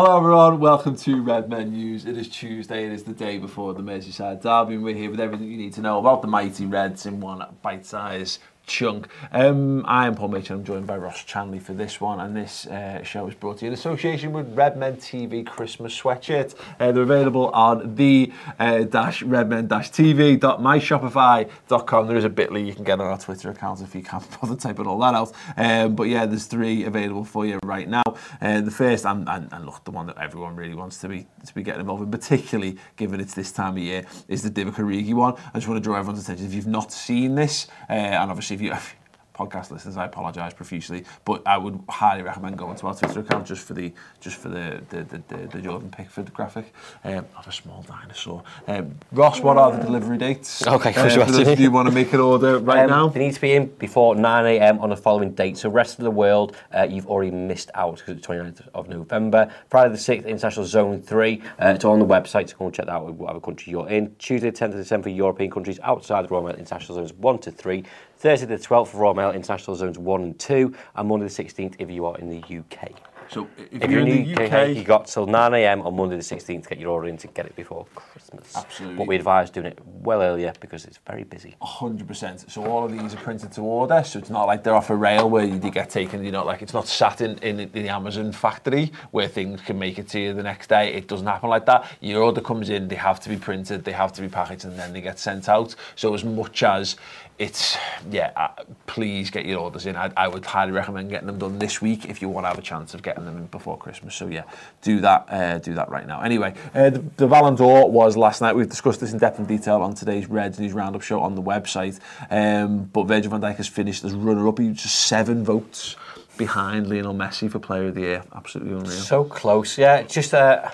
Hello everyone, welcome to Red Men News. It is Tuesday, it is the day before the Merseyside Derby and we're here with everything you need to know about the mighty Reds in one bite-sized chunk. Um, I am Paul Mitchell, I'm joined by Ross Chanley for this one, and this uh, show is brought to you in association with Redmen TV Christmas sweatshirt. Uh, they're available on the uh, dash redmen dash tv.myshopify.com. There is a bit.ly you can get on our Twitter account if you can't bother typing all that out. Um, but yeah, there's three available for you right now. Uh, the first, and, and, and look, the one that everyone really wants to be to be getting involved in, particularly given it's this time of year, is the Divock Origi one. I just want to draw everyone's attention. If you've not seen this, uh, and obviously if you podcast listeners, I apologise profusely, but I would highly recommend going to our Twitter account just for the just for the the, the, the, the Jordan Pickford graphic um, of a small dinosaur. Um, Ross, what are the delivery dates? Okay, uh, for those of you want to make an order right um, now. They need to be in before 9 a.m. on the following date. So, rest of the world, uh, you've already missed out because it's 29th of November. Friday the 6th, International Zone 3. Uh, it's on the website, so go and check that out with whatever country you're in. Tuesday, 10th of December European countries outside the Royal International Zones 1 to 3. Thursday the 12th for Royal Mail International Zones 1 and 2, and Monday the 16th if you are in the UK. So if, If you're in the UK, you got till 9am on Monday the 16th to get your order in to get it before Christmas. Absolutely. But we advise doing it well earlier because it's very busy. 100%. So all of these are printed to order, so it's not like they're off a rail where you get taken, you know, like it's not sat in, in, in the Amazon factory where things can make it to you the next day. It doesn't happen like that. Your order comes in, they have to be printed, they have to be packaged, and then they get sent out. So as much as it's, yeah, uh, please get your orders in. I, I would highly recommend getting them done this week if you want to have a chance of getting them in before Christmas. So yeah, do that, uh, do that right now. Anyway, uh, the, the Ballon d'Or was last night. We've discussed this in depth and detail on today's Reds News Roundup show on the website. Um, but Virgil van Dijk has finished as runner-up. He's just seven votes behind Lionel Messi for Player of the Year. Absolutely unreal. So close, yeah. Just uh,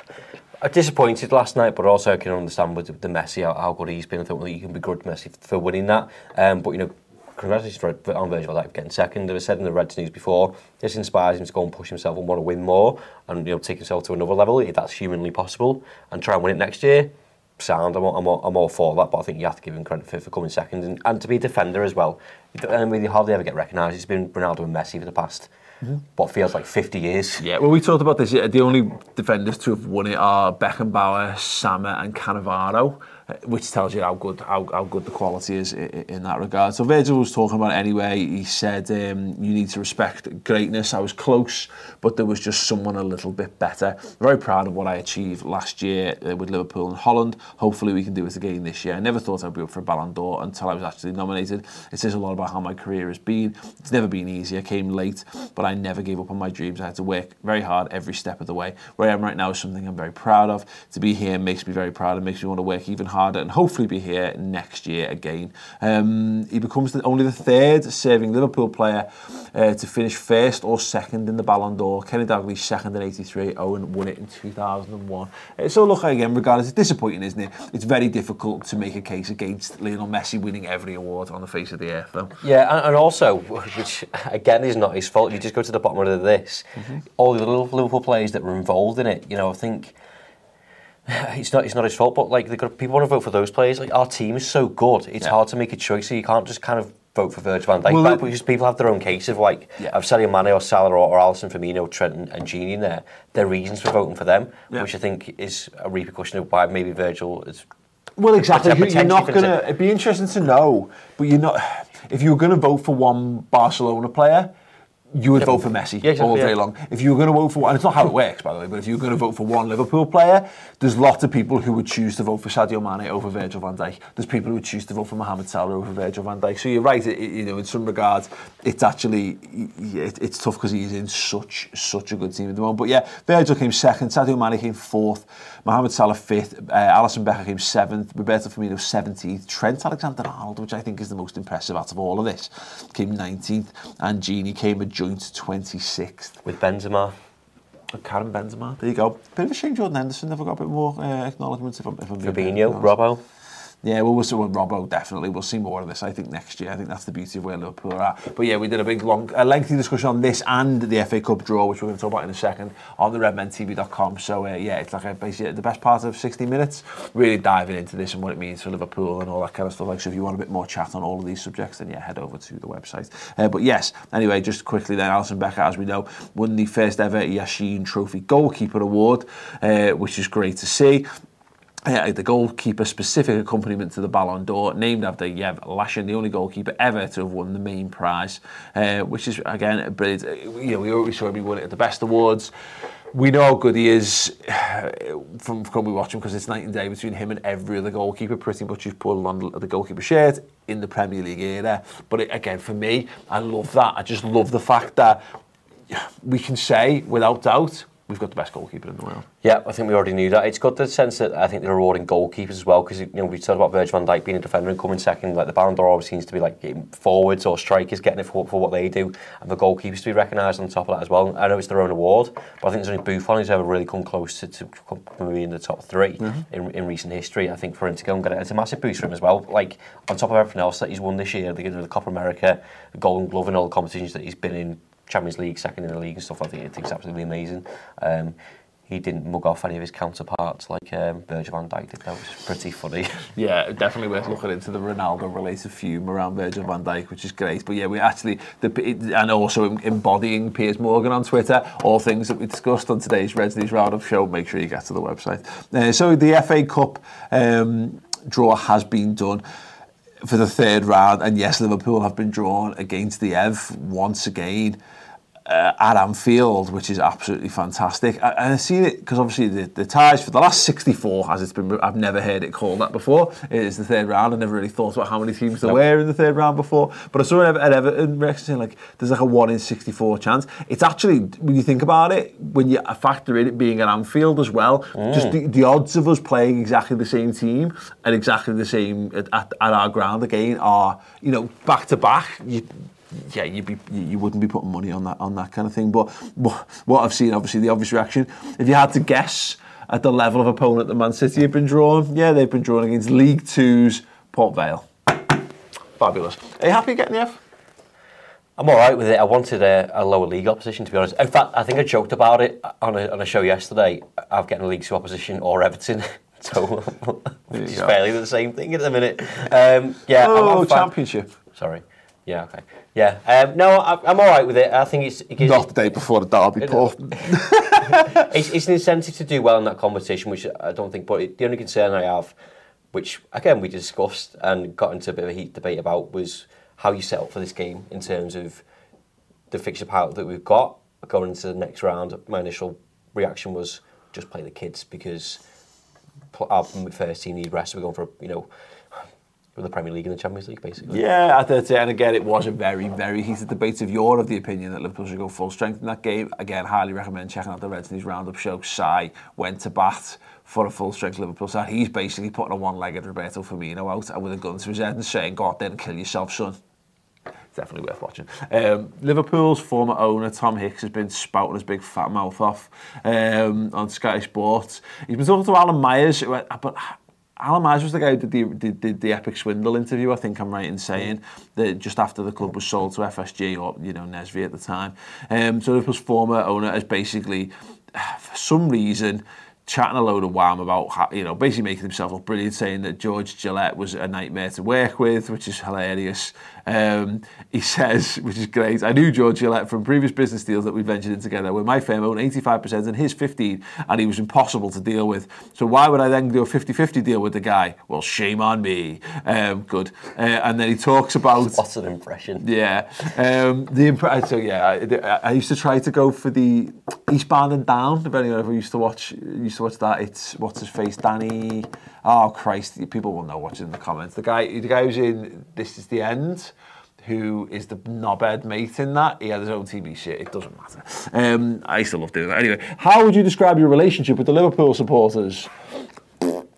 disappointed last night, but also I can understand with the Messi how, how good he's been. I think well, you can begrudge Messi for winning that. Um, but you know, congratulations for, on Virgil van getting second. As I said in the Reds news before, this inspires him to go and push himself and want to win more, and you know, take himself to another level if that's humanly possible, and try and win it next year. Sound, I'm all, I'm all, I'm all for that, but I think you have to give him credit for, for coming second and, and to be a defender as well. And really hardly ever get recognised. It's been Ronaldo and Messi for the past what feels like 50 years. Yeah, well, we talked about this. The only defenders to have won it are Beckenbauer, Sammer, and Cannavaro, which tells you how good how, how good the quality is in, in that regard. So Virgil was talking about it anyway. He said um, you need to respect greatness. I was close, but there was just someone a little bit better. Very proud of what I achieved last year uh, with Liverpool and Holland. Hopefully, we can do it again this year. I never thought I'd be up for a Ballon d'Or until I was actually nominated. It says a lot about how my career has been. It's never been easy. I came late, but I never gave up on my dreams. I had to work very hard every step of the way. Where I am right now is something I'm very proud of. To be here makes me very proud It makes me want to work even harder and hopefully be here next year again. Um, he becomes the, only the third serving Liverpool player uh, to finish first or second in the Ballon d'Or. Kenny Dalglish second in 83, Owen won it in 2001. Uh, so look, again, regardless, it's disappointing, isn't it? It's very difficult to make a case against Lionel Messi winning every award on the face of the earth, though. Yeah, and, and also, which again is not his fault, you just go to the bottom of this, all the little Liverpool players that were involved in it, you know, I think it's not it's not his fault, but like got people want to vote for those players. Like our team is so good, it's Yeah. hard to make a choice. So you can't just kind of vote for Virgil van Dijk, Well, but it- because people have their own case of like, Yeah. of Sadio Mane or Salah or, or Alisson Firmino, Trent and, and Gini in there, their reasons for voting for them, Yeah. which I think is a repercussion of why maybe Virgil is Well, exactly. You're not gonna. It'd be interesting to know, but you're not. If you were going to vote for one Barcelona player, you would vote for Messi Yeah, exactly, all day yeah. long. If you were going to vote for, and it's not how it works, by the way, but if you were going to vote for one Liverpool player, there's lots of people who would choose to vote for Sadio Mane over Virgil van Dijk. There's people who would choose to vote for Mohamed Salah over Virgil van Dijk. So you're right. It, it- you know, in some regards, it's actually it, it's tough because he's in such such a good team at the moment. But yeah, Virgil came second, Sadio Mane came fourth, Mohamed Salah fifth, uh, Alisson Becker came seventh, Roberto Firmino seventeenth, Trent Alexander-Arnold, which I think is the most impressive out of all of this, came nineteenth, and Gini came a joint twenty sixth. with Benzema. Karim Benzema, there you go. Bit of a shame Jordan Henderson never got a bit more uh, acknowledgement if I'm, if I'm Fabinho. Robbo. Yeah, well, we'll see with Robbo, definitely. We'll see more of this, I think, next year. I think that's the beauty of where Liverpool are at. But yeah, we did a big, long, a lengthy discussion on this and the FA Cup draw, which we're going to talk about in a second, on the redmentv.com. So uh, yeah, it's like a, basically the best part of 60 minutes, really diving into this and what it means for Liverpool and all that kind of stuff. Like, so if you want a bit more chat on all of these subjects, then yeah, head over to the website. Uh, but yes, anyway, just quickly then, Alisson Becker, as we know, won the first ever Yashin Trophy Goalkeeper Award, uh, which is great to see. The goalkeeper specific accompaniment to the Ballon d'Or, named after Yev Lashin, the only goalkeeper ever to have won the main prize, uh, which is again brilliant. You know, we always saw him won it at the best awards. We know how good he is from from we watch him because it's night and day between him and every other goalkeeper. Pretty much who's pulled on the goalkeeper shirt in the Premier League era. But it, again, for me, I love that. I just love the fact that we can say without doubt we've got the best goalkeeper in the world. Yeah, I think we already knew that. It's got the sense that I think they're rewarding goalkeepers as well because you know we talked about Virgil van Dijk being a defender and coming second. Like the Ballon d'Or always seems to be like getting forwards or strikers getting it for, for what they do, and the goalkeepers to be recognised on top of that as well. I know it's their own award, but I think there's only Buffon who's ever really come close to, to coming in the top 3 mm-hmm. in, in recent history. I think for him to go and get it, it's a massive boost for him as well. Like on top of everything else that he's won this year, the, the Copa America, the Golden Glove, and all the competitions that he's been in. Champions League, second in the league and stuff. I think, it's absolutely amazing. Um, he didn't mug off any of his counterparts like um, Virgil van Dijk did. That was pretty funny. Yeah, definitely worth looking into the Ronaldo-related fume around Virgil van Dijk, which is great. But yeah, we actually, the, and also embodying Piers Morgan on Twitter, all things that we discussed on today's Reds News Roundup show. Make sure you get to the website. Uh, so the FA Cup um, draw has been done for the third round, and yes, Liverpool have been drawn against the Ev once again uh, at Anfield, which is absolutely fantastic. I, and I see it because obviously the, the ties for the last 64, as it's been, I've never heard it called that before. It is the third round. I never really thought about how many teams there Nope. were in the third round before. But I saw it at Everton Rex saying like there's like a one in 64 chance. It's actually when you think about it, when you factor in it being at Anfield as well, just the, the odds of us playing exactly the same team and exactly the same at, at, at our ground again are you know back to back. You, yeah, you'd be you you wouldn't be putting money on that on that kind of thing. But, but what I've seen, obviously, the obvious reaction. If you had to guess at the level of opponent that Man City have been drawn, yeah, they've been drawn against League Two's Port Vale. Fabulous. Are you happy getting the F? I'm all right with it. I wanted a, a lower league opposition, to be honest. In fact, I think I joked about it on a, on a show yesterday. I've getting a League Two opposition or Everton. so, which is fairly the same thing at the minute. Um, yeah, I'm- Oh, I'm fine. championship. Sorry. Yeah, okay. Yeah. Um, no, I, I'm all right with it. I think it's, it gives, Not the day before the derby, Paul. it's, it's an incentive to do well in that competition, which I don't think. But it, the only concern I have, which again we discussed and got into a bit of a heat debate about, was how you set up for this game in terms of the fixture palette that we've got going into the next round. My initial reaction was just play the kids because our first team need rest. We're going for you know the Premier League and the Champions League basically. Yeah, I thought, and again, it was a very, very heated debate. If you're of the opinion that Liverpool should go full strength in that game, again, highly recommend checking out the Reds News Roundup show. Sai went to bat for a full strength Liverpool side. He's basically putting a one-legged Roberto Firmino out and with a gun to his head and saying, "Go out there and kill yourself, son." Definitely worth watching. Um, Liverpool's former owner Tom Hicks has been spouting his big fat mouth off um, on Sky Sports. He's been talking to Alan Myers, who- but Alan Myers was the guy who did the, did, the epic swindle interview. I think I'm right in saying that just after the club was sold to FSG or you know NESV at the time. Um, so Liverpool's former owner has basically, for some reason chatting a load of wham about, how, you know, basically making himself look brilliant, saying that George Gillett was a nightmare to work with, which is hilarious. Um, he says, which is great, I knew George Gillett from previous business deals that we ventured in together, where my firm owned 85% and his 15, and he was impossible to deal with. So why would I then do a 50-50 deal with the guy? Well, shame on me. Um, good. Uh, and then he talks about... What's an impression? Yeah. Um, the impre- so yeah, I, I, used to try to go for the Eastbound and Down. If anyone ever used to watch used to what's that, it's what's his face, Danny. Oh Christ, people will know what's in the comments. The guy, the guy who's in This Is the End, who is the knobhead mate in that. He had his own TV shit. It doesn't matter. Um, I still love doing that. Anyway, how would you describe your relationship with the Liverpool supporters?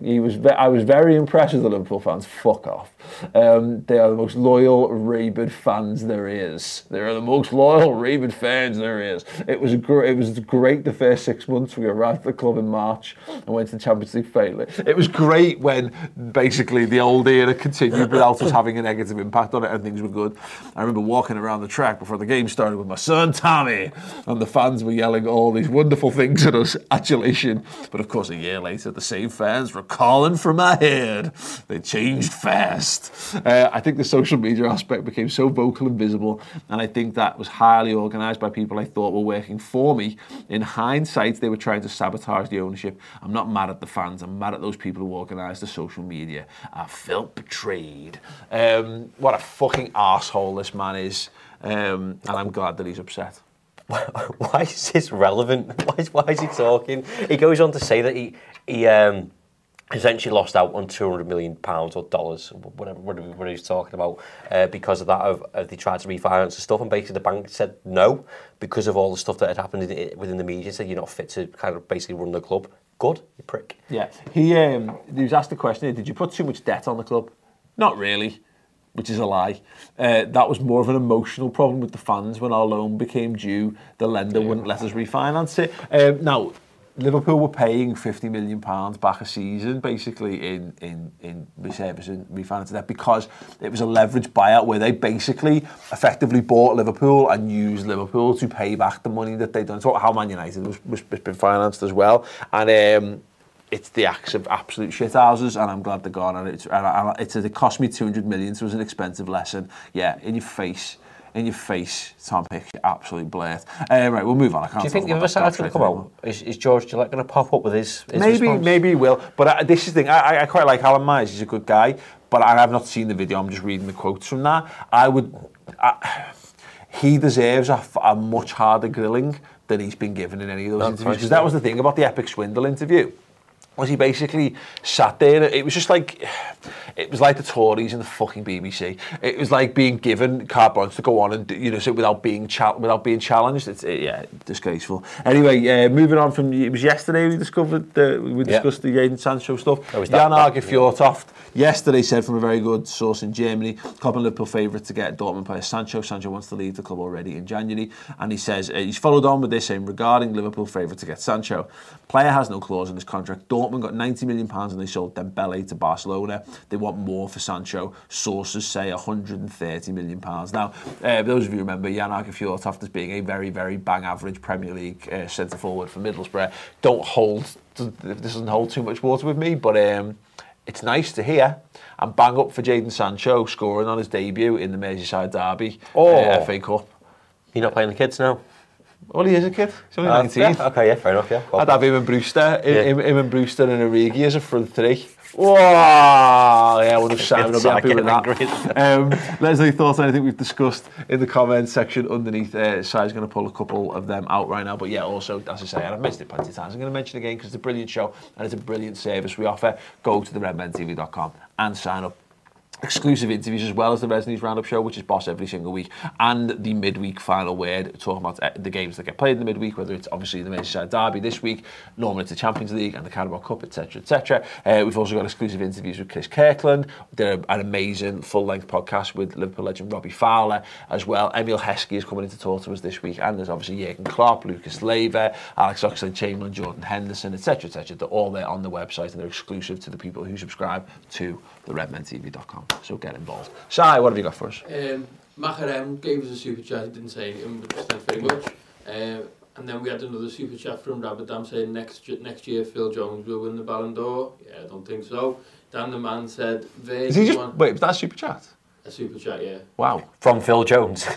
He was. I was very impressed with the Liverpool fans. Fuck off. Um, they are the most loyal rabid fans there is. They are the most loyal rabid fans there is. It was great. It was great the first six months. We arrived at the club in March and went to the Champions League final. It was great when basically the old era continued without us having a negative impact on it and things were good. I remember walking around the track before the game started with my son Tommy, and the fans were yelling all these wonderful things at us, adulation. But of course, a year later, the same fans were calling for my head. They changed fast. Uh, I think the social media aspect became so vocal and visible, and I think that was highly organised by people I thought were working for me. In hindsight, they were trying to sabotage the ownership. I'm not mad at the fans. I'm mad at those people who organised the social media. I felt betrayed. Um, what a fucking asshole this man is, um, and I'm glad that he's upset. Why is this relevant? Why is, why is he talking? He goes on to say that he he um, essentially lost out on 200 million pounds or dollars, whatever, whatever he's talking about, uh, because of that. Of, of they tried to refinance the stuff, and basically the bank said no because of all the stuff that had happened in, within the media. Said you're not fit to kind of basically run the club. Good, you prick. Yeah, he um, he was asked the question: Did you put too much debt on the club? Not really. Which is a lie. Uh, that was more of an emotional problem with the fans when our loan became due. The lender wouldn't let us refinance it. Um, now, Liverpool were paying 50 million pounds back a season basically in in in reserves and refinancing that because it was a leveraged buyout where they basically effectively bought Liverpool and used Liverpool to pay back the money that they'd done. So how Man United was, was, was been financed as well. And um it's the acts of absolute shithouses and I'm glad they're gone and it's and, and it's it cost me 200 million so it was an expensive lesson. Yeah in your face. In your face, Tom Hicks, absolute blade. Uh, right, we'll move on. I can't Do you think the other side's going to come out? Is, is George Gillett going to pop up with his, his Maybe, response? maybe he will. But uh, this is the thing, I, I quite like Alan Myers, he's a good guy, but I have not seen the video, I'm just reading the quotes from that. I would... I, he deserves a, a much harder grilling than he's been given in any of those That's interviews. Because that was the thing about the Epic Swindle interview was he basically sat there. It was just like, it was like the Tories and the fucking BBC. It was like being given carte blanche to go on and you know so without being without being challenged. It's it, yeah, disgraceful. Anyway, uh, moving on from it was yesterday we discovered the, we discussed yeah. the Jadon Sancho stuff. Jan Aage Fjortoft yesterday said from a very good source in Germany, club and Liverpool favourite to get Dortmund player Sancho. Sancho wants to leave the club already in January, and he says uh, he's followed on with this saying regarding Liverpool favourite to get Sancho. Player has no clause in his contract. Dortmund Dortmund got 90 million pounds and they sold Dembele to Barcelona. They want more for Sancho. Sources say 130 million pounds. Now, uh, those of you remember Jan Fjortoft as being a very, very bang average Premier League uh, centre forward for Middlesbrough. Don't hold, this doesn't hold too much water with me, but um, it's nice to hear. And bang up for Jadon Sancho scoring on his debut in the Merseyside derby, oh. uh, FA Cup. You're not playing the kids now? Well, he is a kid. He's only uh, 19. Yeah, okay, yeah, fair enough, yeah. I'd have him and Brewster, yeah. him, him and Brewster and Origi as a front three. Wow, yeah, I would have Simon will be happy with that. um, let us know your thoughts on anything we've discussed in the comments section underneath. Uh, Sai's going to pull a couple of them out right now. But yeah, also, as I say, and I've mentioned it plenty of times, I'm going to mention again because it's a brilliant show and it's a brilliant service we offer. Go to the redmentv.com and sign up exclusive interviews as well as the Res Roundup show, which is boss every single week, and the midweek final word, talking about uh, the games that get played in the midweek, whether it's obviously the Merseyside Derby this week, normally it's the Champions League and the Carabao Cup, etc., etc. Uh, we've also got exclusive interviews with Chris Kirkland. Did an amazing full-length podcast with Liverpool legend Robbie Fowler as well. Emile Heskey is coming in to talk to us this week, and there's obviously Jurgen Klopp, Lucas Leiva, Alex Oxlade-Chamberlain, Jordan Henderson, etc., etc. They're all there on the website, and they're exclusive to the people who subscribe to the redmentv.com. So get involved. Sai, what have you got for us? Um, Macharem gave us a super chat. He didn't say um, thanks very much. Um, and then we had another super chat from Rabadam saying next next year Phil Jones will win the Ballon d'Or. Yeah, I don't think so. Dan the man said, Is he just, one... wait, was that super chat? A super chat, yeah. Wow. From Phil Jones.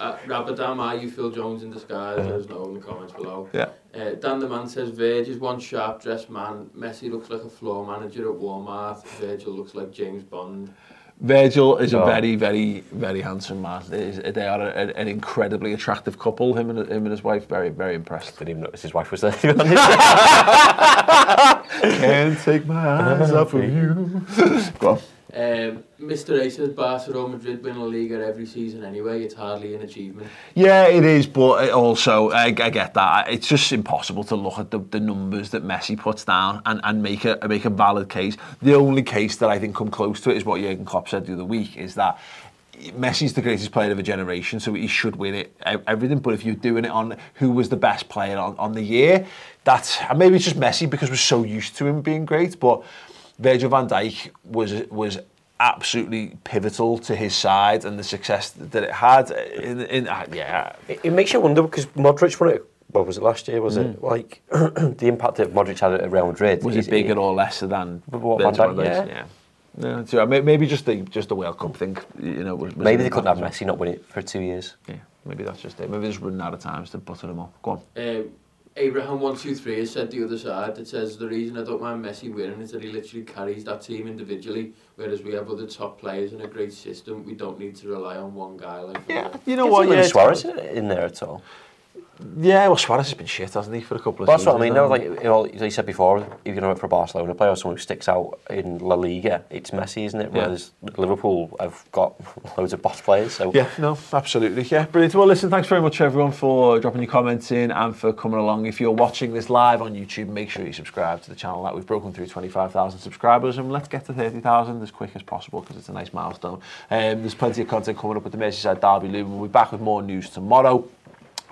Uh, Rabadam, are you Phil Jones in disguise? Let us know in the comments below. Yeah. Uh, Dan the man says Virg is one sharp dressed man. Messi looks like a floor manager at Walmart. Virgil looks like James Bond. Virgil is a Oh. very, very, very handsome man. They, are a, an incredibly attractive couple. Him and him and his wife, very, very impressed. Didn't even notice his wife was there. to be honest. Can't take my eyes off of you. Go on. Um, Mr. A says Barcelona Madrid win La Liga every season anyway. It's hardly an achievement. Yeah, it is, but it also I, I get that it's just impossible to look at the, the numbers that Messi puts down and, and make a make a valid case. The only case that I think come close to it is what Jurgen Klopp said the other week: is that Messi's the greatest player of a generation, so he should win it everything. But if you're doing it on who was the best player on, on the year, that's and maybe it's just Messi because we're so used to him being great, but. Virgil van Dijk was was absolutely pivotal to his side and the success that it had. In, in uh, yeah, it, it makes you wonder because Modric won it. What was it last year? Was it like the impact that Modric had at Real Madrid? Mm. was it bigger or lesser than what Virgil Van van Dijk, Dijk? yeah. Yeah, so maybe just the just the World Cup thing, you know. Was, was Maybe they couldn't have Messi not win it for two years. Yeah, maybe that's just it. Maybe they're just running out of times to butter them up. Go on. Um, Abraham 123 has said the other side, it says the reason I don't mind Messi winning is that he literally carries that team individually, whereas we have other top players and a great system. We don't need to rely on one guy like Yeah, you know what? Yeah, Suarez in there at all. Yeah, well, Suarez has been shit, hasn't he, for a couple of That's what I mean. No, like you know, as you said before, if you're going to work for a Barcelona player or someone who sticks out in La Liga, it's Messi, isn't it? Yeah. Whereas Liverpool have got loads of boss players. So Yeah, no, absolutely. Yeah, brilliant. Well, listen, thanks very much, everyone, for dropping your comments in and for coming along. If you're watching this live on YouTube, make sure you subscribe to the channel. That we've broken through 25,000 subscribers, and let's get to 30,000 as quick as possible because it's a nice milestone. Um, there's plenty of content coming up with the Merseyside Derby Loom. We'll be back with more news tomorrow.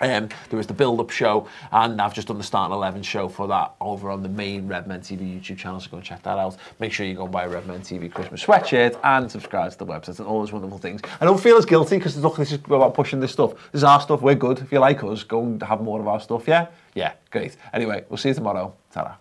Um, there was the build-up show, and I've just done the starting 11 show for that over on the main Redmen TV YouTube channel, so go and check that out. Make sure you go and buy a Redmen TV Christmas sweatshirt and subscribe to the website and all those wonderful things. And don't feel as guilty because look, this is about pushing this stuff. This is our stuff. We're good. If you like us, go and have more of our stuff. Yeah, yeah, great. Anyway, we'll see you tomorrow. ta